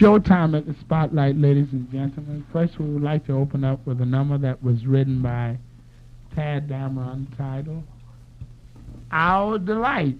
Showtime at the Spotlight, ladies and gentlemen. First, we would like to open up with a number that was written by Tadd Dameron entitled Our Delight.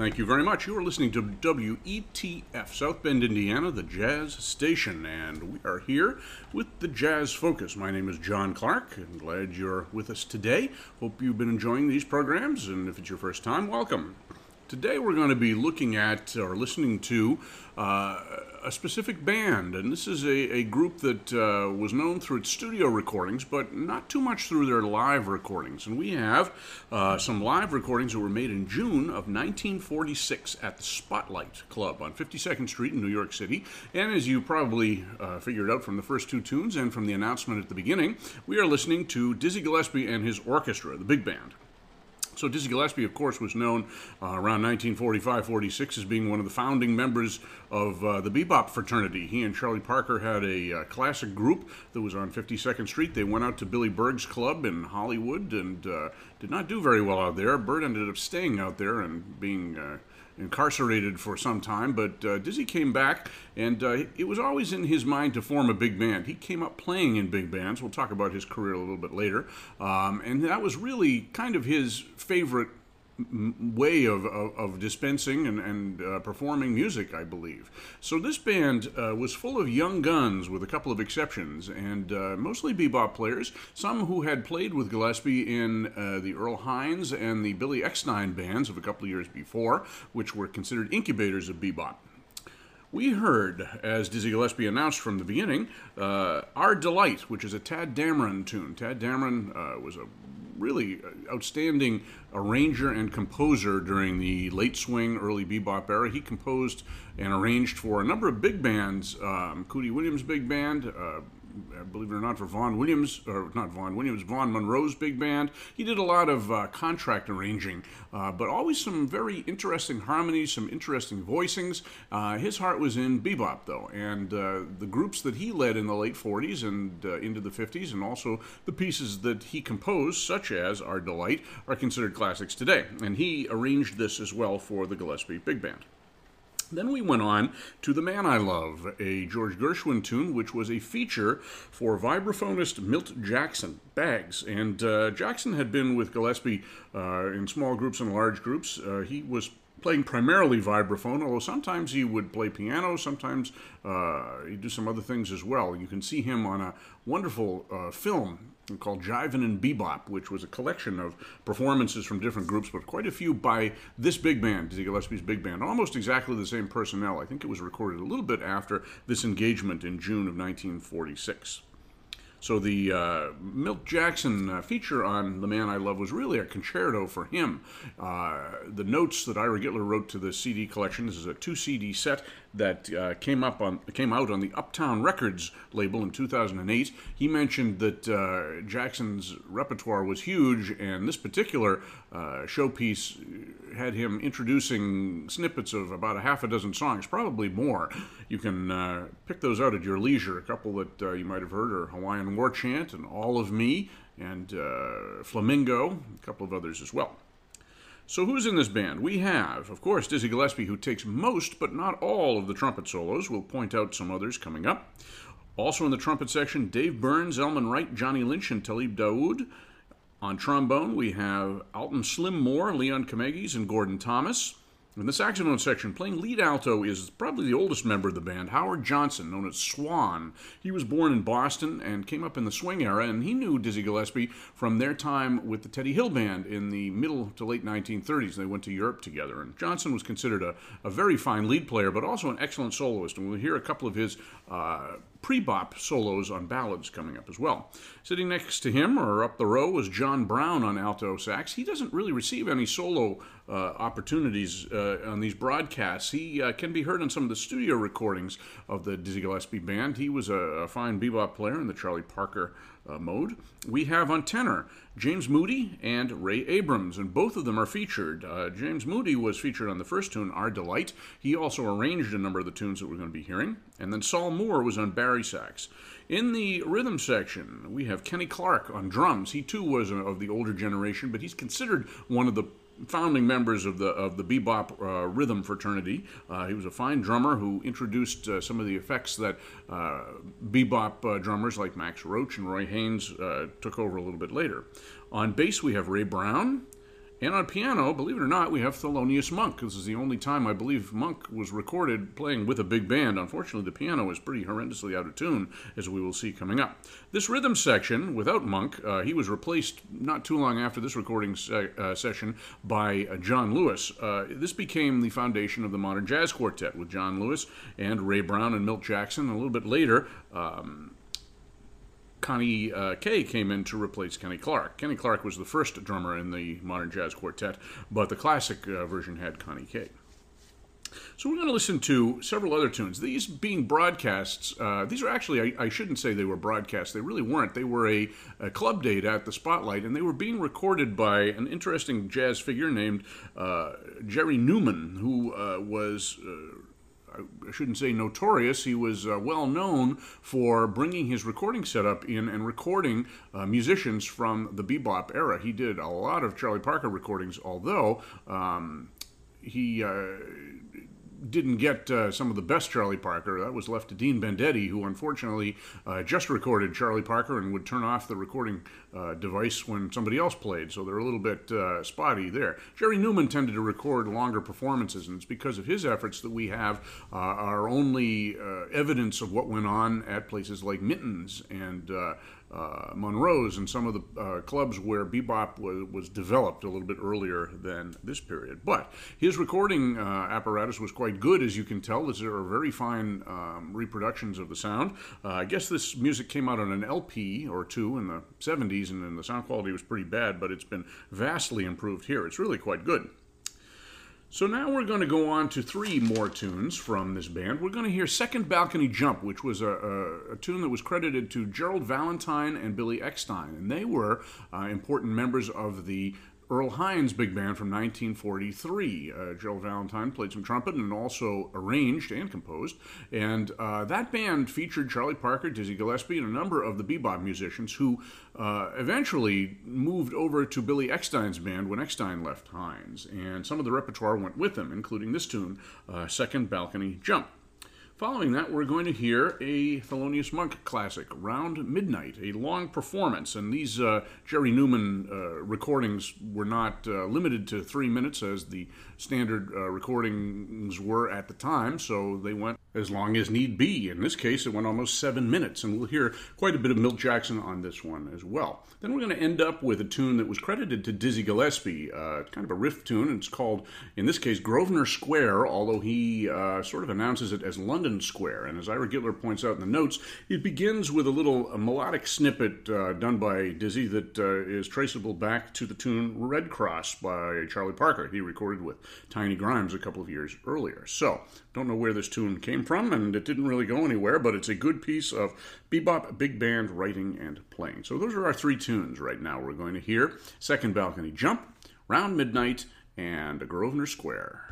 Thank you very much. You are listening to WETF, South Bend, Indiana, the Jazz Station, and we are here with the Jazz Focus. My name is John Clark, and glad you're with us today. Hope you've been enjoying these programs, and if it's your first time, welcome. Today we're going to be looking at or listening to uh, a specific band, and this is a, a group that uh, was known through its studio recordings, but not too much through their live recordings. And we have uh, some live recordings that were made in June of 1946 at the Spotlight Club on 52nd Street in New York City. And as you probably uh, figured out from the first two tunes and from the announcement at the beginning, we are listening to Dizzy Gillespie and his orchestra, the big band. So Dizzy Gillespie, of course, was known uh, around 1945-46 as being one of the founding members of uh, the bebop fraternity. He and Charlie Parker had a uh, classic group that was on 52nd Street. They went out to Billy Berg's club in Hollywood and uh, did not do very well out there. Bird ended up staying out there and being uh, incarcerated for some time, but uh, Dizzy came back, and uh, it was always in his mind to form a big band. He came up playing in big bands. We'll talk about his career a little bit later. Um, and that was really kind of his favorite way of, of, of, dispensing and, and uh, performing music, I believe. So this band uh, was full of young guns, with a couple of exceptions, and uh, mostly bebop players. Some who had played with Gillespie in uh, the Earl Hines and the Billy Eckstine bands of a couple of years before, which were considered incubators of bebop. We heard, as Dizzy Gillespie announced from the beginning, uh, Our Delight, which is a Tadd Dameron tune. Tadd Dameron uh, was a really outstanding arranger and composer during the late swing, early bebop era. He composed and arranged for a number of big bands, um, Cootie Williams Big Band, uh, believe it or not, for Vaughn Williams, or not Vaughn Williams, Vaughn Monroe's big band. He did a lot of uh, contract arranging, uh, but always some very interesting harmonies, some interesting voicings. Uh, his heart was in bebop, though, and uh, the groups that he led in the late 40s and uh, into the 50s, and also the pieces that he composed, such as Our Delight, are considered classics today. And he arranged this as well for the Gillespie Big Band. Then we went on to The Man I Love, a George Gershwin tune, which was a feature for vibraphonist Milt Jackson, Bags. And uh, Jackson had been with Gillespie uh, in small groups and large groups. Uh, he was playing primarily vibraphone, although sometimes he would play piano, sometimes uh, he'd do some other things as well. You can see him on a wonderful uh, film called Jivin' in Bebop, which was a collection of performances from different groups, but quite a few by this big band, Dizzy Gillespie's big band, almost exactly the same personnel. I think it was recorded a little bit after this engagement in June of 1946. So the uh, Milt Jackson uh, feature on The Man I Love was really a concerto for him. Uh, the notes that Ira Gitler wrote to the CD collection, this is a two CD set that uh, came up on came out on the Uptown Records label in 2008. He mentioned that uh, Jackson's repertoire was huge, and this particular uh, showpiece had him introducing snippets of about a half a dozen songs, probably more. You can uh, pick those out at your leisure. A couple that uh, you might have heard are Hawaiian War Chant and All of Me and uh, Flamingo, a couple of others as well. So, who's in this band? We have, of course, Dizzy Gillespie, who takes most but not all of the trumpet solos. We'll point out some others coming up. Also in the trumpet section, Dave Burns, Elman Wright, Johnny Lynch, and Talib Daoud. On trombone, we have Alton Slim Moore, Leon Comegys, and Gordon Thomas. In the saxophone section, playing lead alto is probably the oldest member of the band, Howard Johnson, known as Swan. He was born in Boston and came up in the swing era, and he knew Dizzy Gillespie from their time with the Teddy Hill Band in the middle to late 1930s. They went to Europe together, and Johnson was considered a, a very fine lead player, but also an excellent soloist. And we'll hear a couple of his uh, pre-bop solos on ballads coming up as well. Sitting next to him or up the row was John Brown on alto sax. He doesn't really receive any solo uh, opportunities uh, on these broadcasts. He uh, can be heard on some of the studio recordings of the Dizzy Gillespie band. He was a, a fine bebop player in the Charlie Parker uh, mode. We have on tenor James Moody and Ray Abrams, and both of them are featured. Uh, James Moody was featured on the first tune, Our Delight. He also arranged a number of the tunes that we're going to be hearing. And then Sol Moore was on bari sax. In the rhythm section, we have Kenny Clarke on drums. He too was of the older generation, but he's considered one of the founding members of the of the bebop uh, rhythm fraternity. Uh, he was a fine drummer who introduced uh, some of the effects that uh, bebop uh, drummers like Max Roach and Roy Haynes uh, took over a little bit later. On bass, we have Ray Brown. And on piano, believe it or not, we have Thelonious Monk. This is the only time I believe Monk was recorded playing with a big band. Unfortunately, the piano is pretty horrendously out of tune, as we will see coming up. This rhythm section, without Monk, uh, he was replaced not too long after this recording se- uh, session by uh, John Lewis. Uh, this became the foundation of the modern jazz quartet with John Lewis and Ray Brown and Milt Jackson. A little bit later, um, Connie uh, Kay came in to replace Kenny Clarke. Kenny Clarke was the first drummer in the modern jazz quartet, but the classic uh, version had Connie Kay. So we're going to listen to several other tunes. These being broadcasts, uh, these are actually, I, I, shouldn't say they were broadcasts. They really weren't. They were a, a, club date at the Spotlight, and they were being recorded by an interesting jazz figure named uh, Jerry Newman, who uh, was uh, I shouldn't say notorious, he was uh, well known for bringing his recording setup in and recording uh, musicians from the bebop era. He did a lot of Charlie Parker recordings, although um, he uh, didn't get uh, some of the best Charlie Parker. That was left to Dean Benedetti, who unfortunately uh, just recorded Charlie Parker and would turn off the recording uh, device when somebody else played. So they're a little bit uh, spotty there. Jerry Newman tended to record longer performances, and it's because of his efforts that we have uh, our only uh, evidence of what went on at places like Minton's and uh, Monroe's and some of the uh, clubs where bebop was, was developed a little bit earlier than this period. But his recording uh, apparatus was quite good, as you can tell. There are very fine um, reproductions of the sound. Uh, I guess this music came out on an LP or two in the 70s, and then the sound quality was pretty bad, but it's been vastly improved here. It's really quite good. So now we're going to go on to three more tunes from this band. We're going to hear Second Balcony Jump, which was a, a, a tune that was credited to Gerald Valentine and Billy Eckstein. And they were uh, important members of the Earl Hines Big Band from 1943. Uh, Gerald Valentine played some trumpet and also arranged and composed. And uh, that band featured Charlie Parker, Dizzy Gillespie, and a number of the bebop musicians who uh, eventually moved over to Billy Eckstein's band when Eckstein left Hines. And some of the repertoire went with them, including this tune, uh, Second Balcony Jump. Following that, we're going to hear a Thelonious Monk classic, Round Midnight, a long performance. And these uh, Jerry Newman uh, recordings were not uh, limited to three minutes as the standard uh, recordings were at the time, so they went as long as need be. In this case, it went almost seven minutes, and we'll hear quite a bit of Milt Jackson on this one as well. Then we're going to end up with a tune that was credited to Dizzy Gillespie, uh, kind of a riff tune. It's called, in this case, Grosvenor Square, although he uh, sort of announces it as London Square. And as Ira Gitler points out in the notes, it begins with a little melodic snippet uh, done by Dizzy that uh, is traceable back to the tune Red Cross by Charlie Parker. He recorded with Tiny Grimes a couple of years earlier. So, don't know where this tune came from, and it didn't really go anywhere, but it's a good piece of bebop big band writing and playing. So, those are our three tunes right now. We're going to hear Second Balcony Jump, Round Midnight, and Grosvenor Square.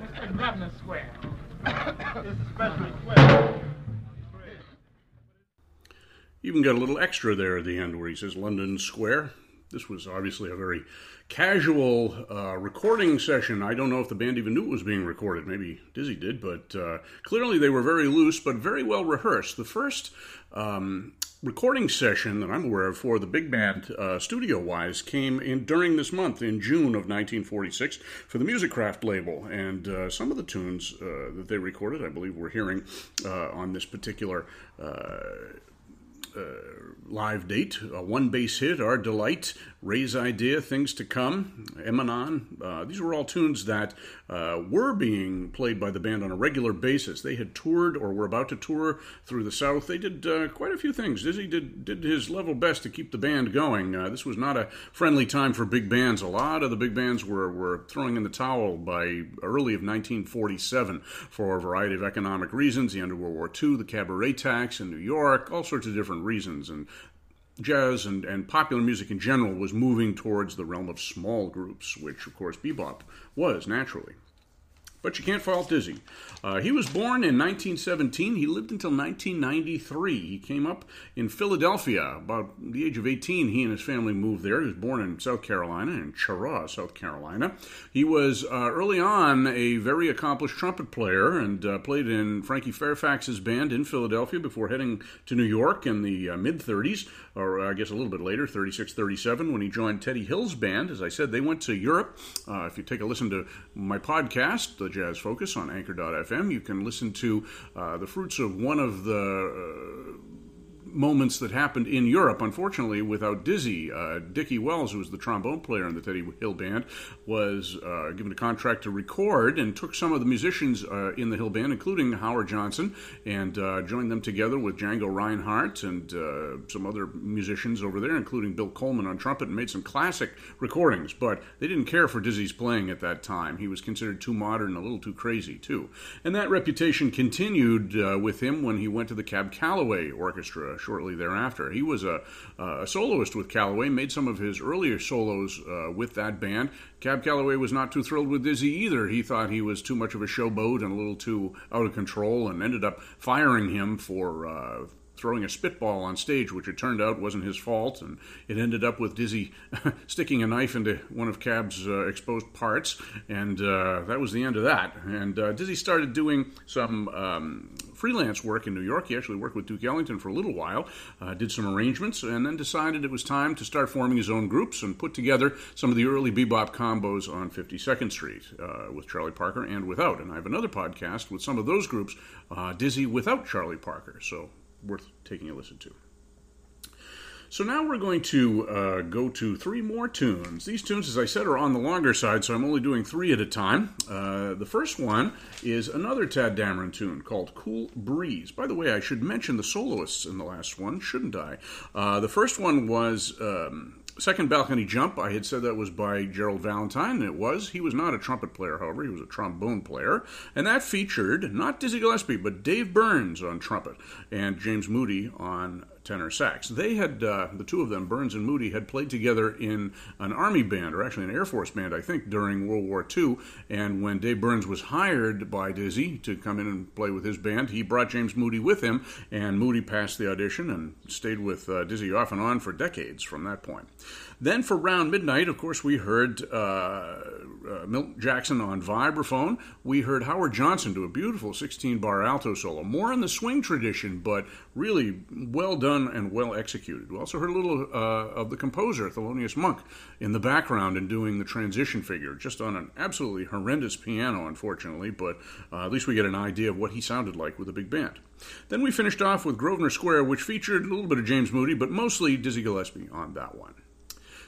Mr. Grosvenor Square. this is Special Square. Even got a little extra there at the end where he says London Square. This was obviously a very casual uh, recording session. I don't know if the band even knew it was being recorded. Maybe Dizzy did, but uh, clearly they were very loose, but very well rehearsed. The first um, recording session that I'm aware of for the big band, uh, studio wise, came in during this month in June of 1946 for the Musicraft label. And uh, some of the tunes uh, that they recorded, I believe, we're hearing uh, on this particular uh, uh, live date. A one bass hit, Our Delight, Ray's Idea, Things to Come, Emanon. Uh, these were all tunes that uh, were being played by the band on a regular basis. They had toured or were about to tour through the South. They did uh, quite a few things. Dizzy did, did his level best to keep the band going. Uh, this was not a friendly time for big bands. A lot of the big bands were, were throwing in the towel by early of 1947 for a variety of economic reasons. The end of World War II, the cabaret tax in New York, all sorts of different reasons. And jazz and, and popular music in general was moving towards the realm of small groups, which, of course, bebop was naturally. But you can't fault Dizzy. Uh, he was born in 1917. He lived until 1993. He came up in Philadelphia. About the age of 18, he and his family moved there. He was born in South Carolina, in Cheraw, South Carolina. He was uh, early on a very accomplished trumpet player and uh, played in Frankie Fairfax's band in Philadelphia before heading to New York in the uh, mid 30s, or I guess a little bit later, 36, 37, when he joined Teddy Hill's band. As I said, they went to Europe. Uh, if you take a listen to my podcast, The Jazz Focus on Anchor.fm, you can listen to uh, the fruits of one of the uh, moments that happened in Europe. Unfortunately, without Dizzy, uh, Dickie Wells, who was the trombone player in the Teddy Hill Band, was uh, given a contract to record and took some of the musicians uh, in the Hill Band, including Howard Johnson, and uh, joined them together with Django Reinhardt and uh, some other musicians over there, including Bill Coleman on trumpet, and made some classic recordings. But they didn't care for Dizzy's playing at that time. He was considered too modern, a little too crazy, too. And that reputation continued uh, with him when he went to the Cab Calloway Orchestra shortly thereafter. He was a, a soloist with Calloway, made some of his earlier solos uh, with that band. Cab Calloway was not too thrilled with Dizzy either. He thought he was too much of a showboat and a little too out of control, and ended up firing him for. Uh, throwing a spitball on stage, which it turned out wasn't his fault, and it ended up with Dizzy sticking a knife into one of Cab's uh, exposed parts, and uh, that was the end of that. And uh, Dizzy started doing some um, freelance work in New York. He actually worked with Duke Ellington for a little while, uh, did some arrangements, and then decided it was time to start forming his own groups and put together some of the early bebop combos on 52nd Street uh, with Charlie Parker and without. And I have another podcast with some of those groups, uh, Dizzy without Charlie Parker. So worth taking a listen to. So now we're going to uh, go to three more tunes. These tunes, as I said, are on the longer side, so I'm only doing three at a time. Uh, the first one is another Tadd Dameron tune called Cool Breeze. By the way, I should mention the soloists in the last one, shouldn't I? Uh, the first one was. Um, Second Balcony Jump, I had said that was by Gerald Valentine, and it was. He was not a trumpet player, however, he was a trombone player. And that featured not Dizzy Gillespie, but Dave Burns on trumpet and James Moody on tenor sax. They had, uh, the two of them, Burns and Moody, had played together in an Army band, or actually an Air Force band, I think, during World War II. And when Dave Burns was hired by Dizzy to come in and play with his band, he brought James Moody with him, and Moody passed the audition and stayed with uh, Dizzy off and on for decades from that point. Then for Round Midnight, of course, we heard uh, uh, Milt Jackson on vibraphone. We heard Howard Johnson do a beautiful 16 bar alto solo, more in the swing tradition, but really well done and well executed. We also heard a little uh, of the composer, Thelonious Monk, in the background and doing the transition figure, just on an absolutely horrendous piano, unfortunately, but uh, at least we get an idea of what he sounded like with a big band. Then we finished off with Grosvenor Square, which featured a little bit of James Moody, but mostly Dizzy Gillespie on that one.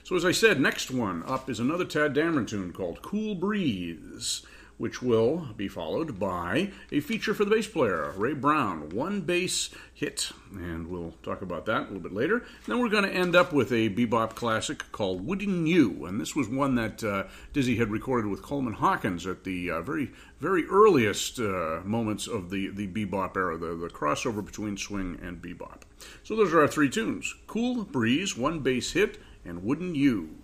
So, as I said, next one up is another Tadd Dameron tune called Cool Breeze, which will be followed by a feature for the bass player, Ray Brown, one bass hit. And we'll talk about that a little bit later. Then we're going to end up with a bebop classic called Woody'n You? And this was one that uh, Dizzy had recorded with Coleman Hawkins at the uh, very, very earliest uh, moments of the, the bebop era, the, the crossover between swing and bebop. So those are our three tunes Cool Breeze, one bass hit and Woody'n You?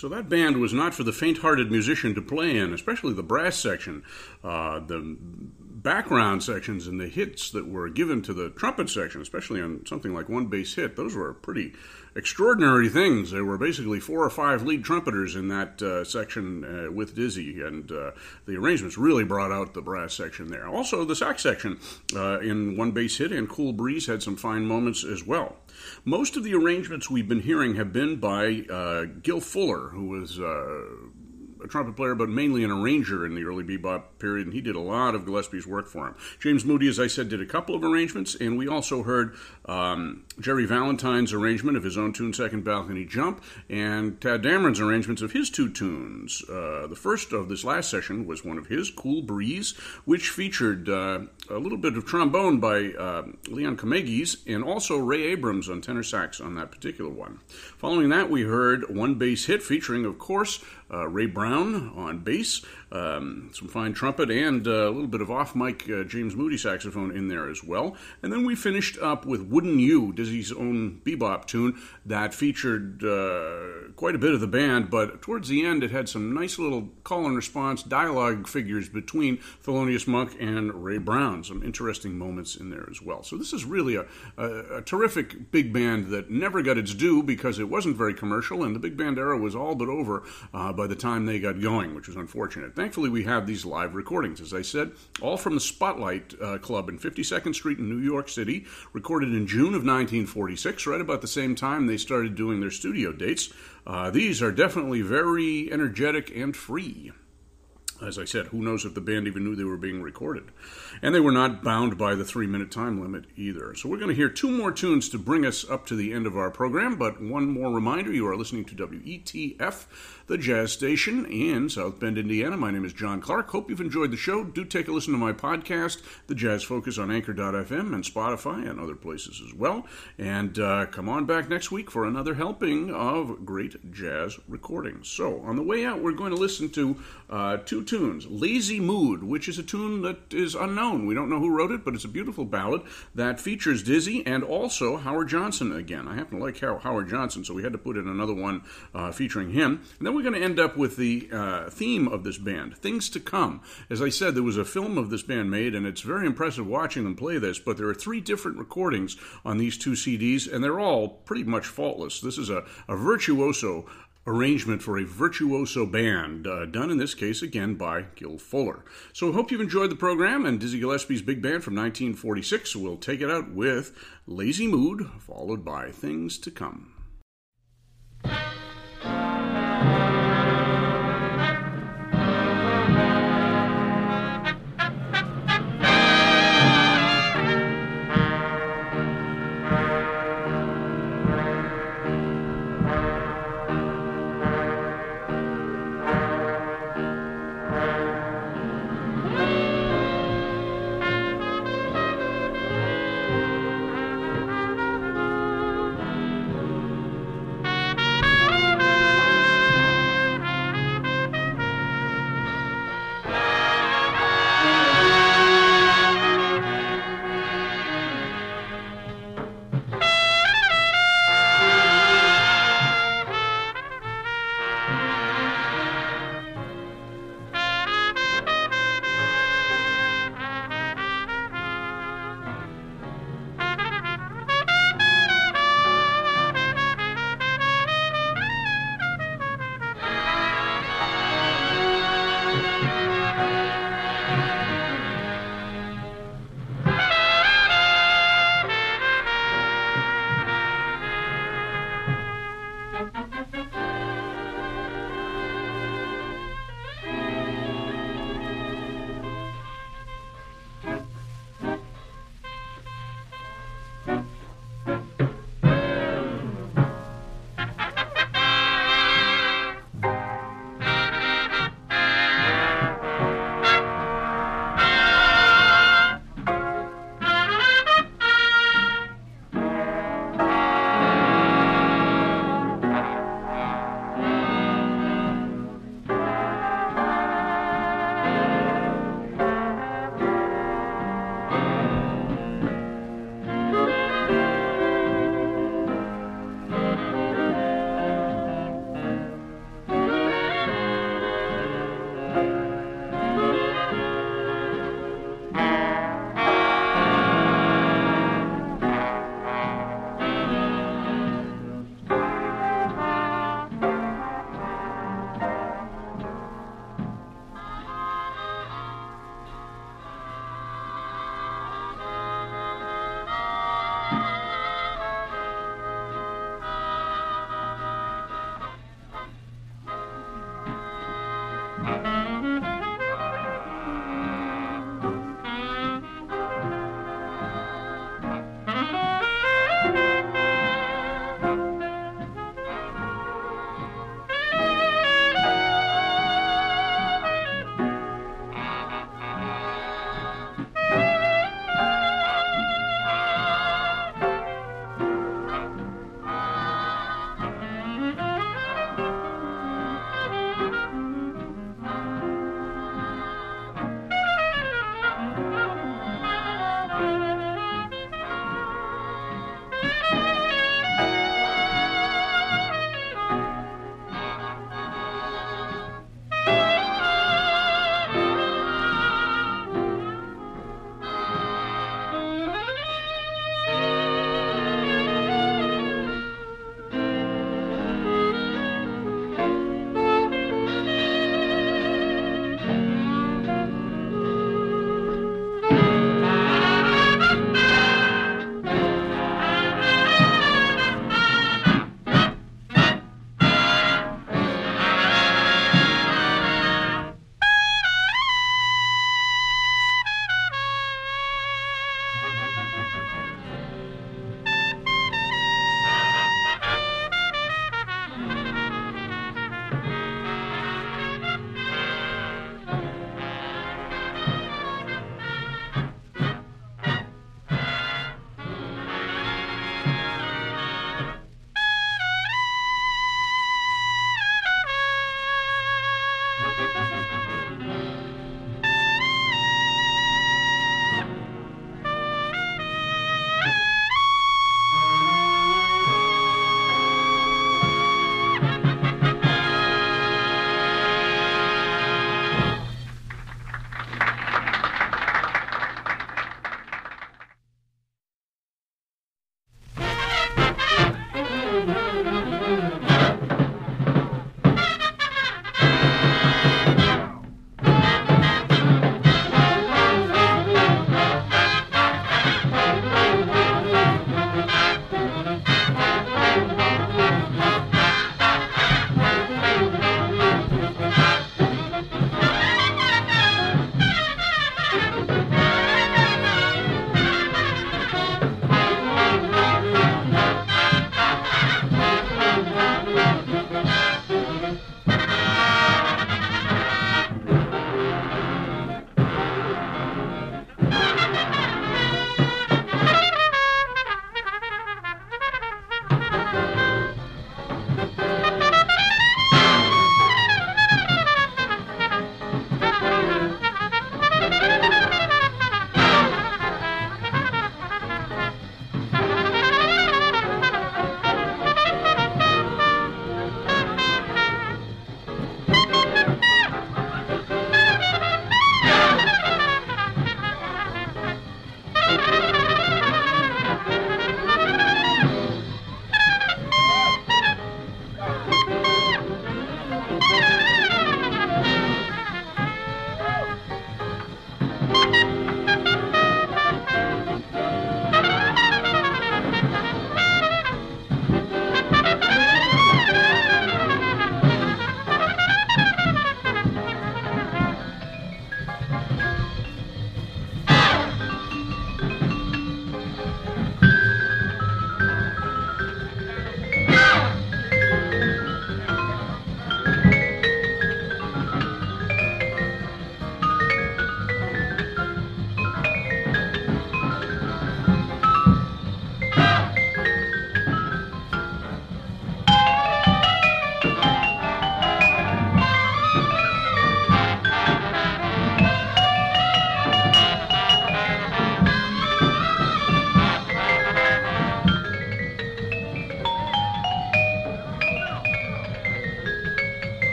So that band was not for the faint-hearted musician to play in, especially the brass section. Uh, the background sections and the hits that were given to the trumpet section, especially on something like One Bass Hit, those were pretty extraordinary things. There were basically four or five lead trumpeters in that uh, section uh, with Dizzy, and uh, the arrangements really brought out the brass section there. Also, the sax section uh, in One Bass Hit and Cool Breeze had some fine moments as well. Most of the arrangements we've been hearing have been by uh, Gil Fuller, who was uh, a trumpet player, but mainly an arranger in the early bebop period, and he did a lot of Gillespie's work for him. James Moody, as I said, did a couple of arrangements, and we also heard um, Jerry Valentine's arrangement of his own tune, Second Balcony Jump, and Tadd Dameron's arrangements of his two tunes. Uh, the first of this last session was one of his, Cool Breeze, which featured uh, a little bit of trombone by uh, Leon Comegys, and also Ray Abrams on tenor sax on that particular one. Following that, we heard One Bass Hit featuring, of course, uh, Ray Brown on bass, um, some fine trumpet, and uh, a little bit of off mic uh, James Moody saxophone in there as well. And then we finished up with Woody'n You, Dizzy's own bebop tune that featured uh, quite a bit of the band, but towards the end it had some nice little call and response dialogue figures between Thelonious Monk and Ray Brown. Some interesting moments in there as well. So this is really a, a, a terrific big band that never got its due because it wasn't very commercial, and the big band era was all but over uh, by the time they got going, which was unfortunate. Thankfully, we have these live recordings, as I said, all from the Spotlight uh, Club in 52nd Street in New York City, recorded in June of 1946, right about the same time they started doing their studio dates. Uh, these are definitely very energetic and free. As I said, who knows if the band even knew they were being recorded. And they were not bound by the three minute time limit either. So we're going to hear two more tunes to bring us up to the end of our program, but one more reminder you are listening to WETF the Jazz Station in South Bend, Indiana. My name is John Clark. Hope you've enjoyed the show. Do take a listen to my podcast, The Jazz Focus, on Anchor.fm and Spotify and other places as well. And uh, come on back next week for another helping of great jazz recordings. So, on the way out, we're going to listen to uh, two tunes Lazy Mood, which is a tune that is unknown. We don't know who wrote it, but it's a beautiful ballad that features Dizzy and also Howard Johnson again. I happen to like Howard Johnson, so we had to put in another one uh, featuring him. And then we we're going to end up with the uh, theme of this band, Things to Come. As I said, there was a film of this band made, and it's very impressive watching them play this, but there are three different recordings on these two CDs, and they're all pretty much faultless. This is a, a virtuoso arrangement for a virtuoso band, uh, done in this case again by Gil Fuller. So hope you've enjoyed the program, and Dizzy Gillespie's big band from 1946 We'll take it out with Lazy Mood, followed by Things to Come.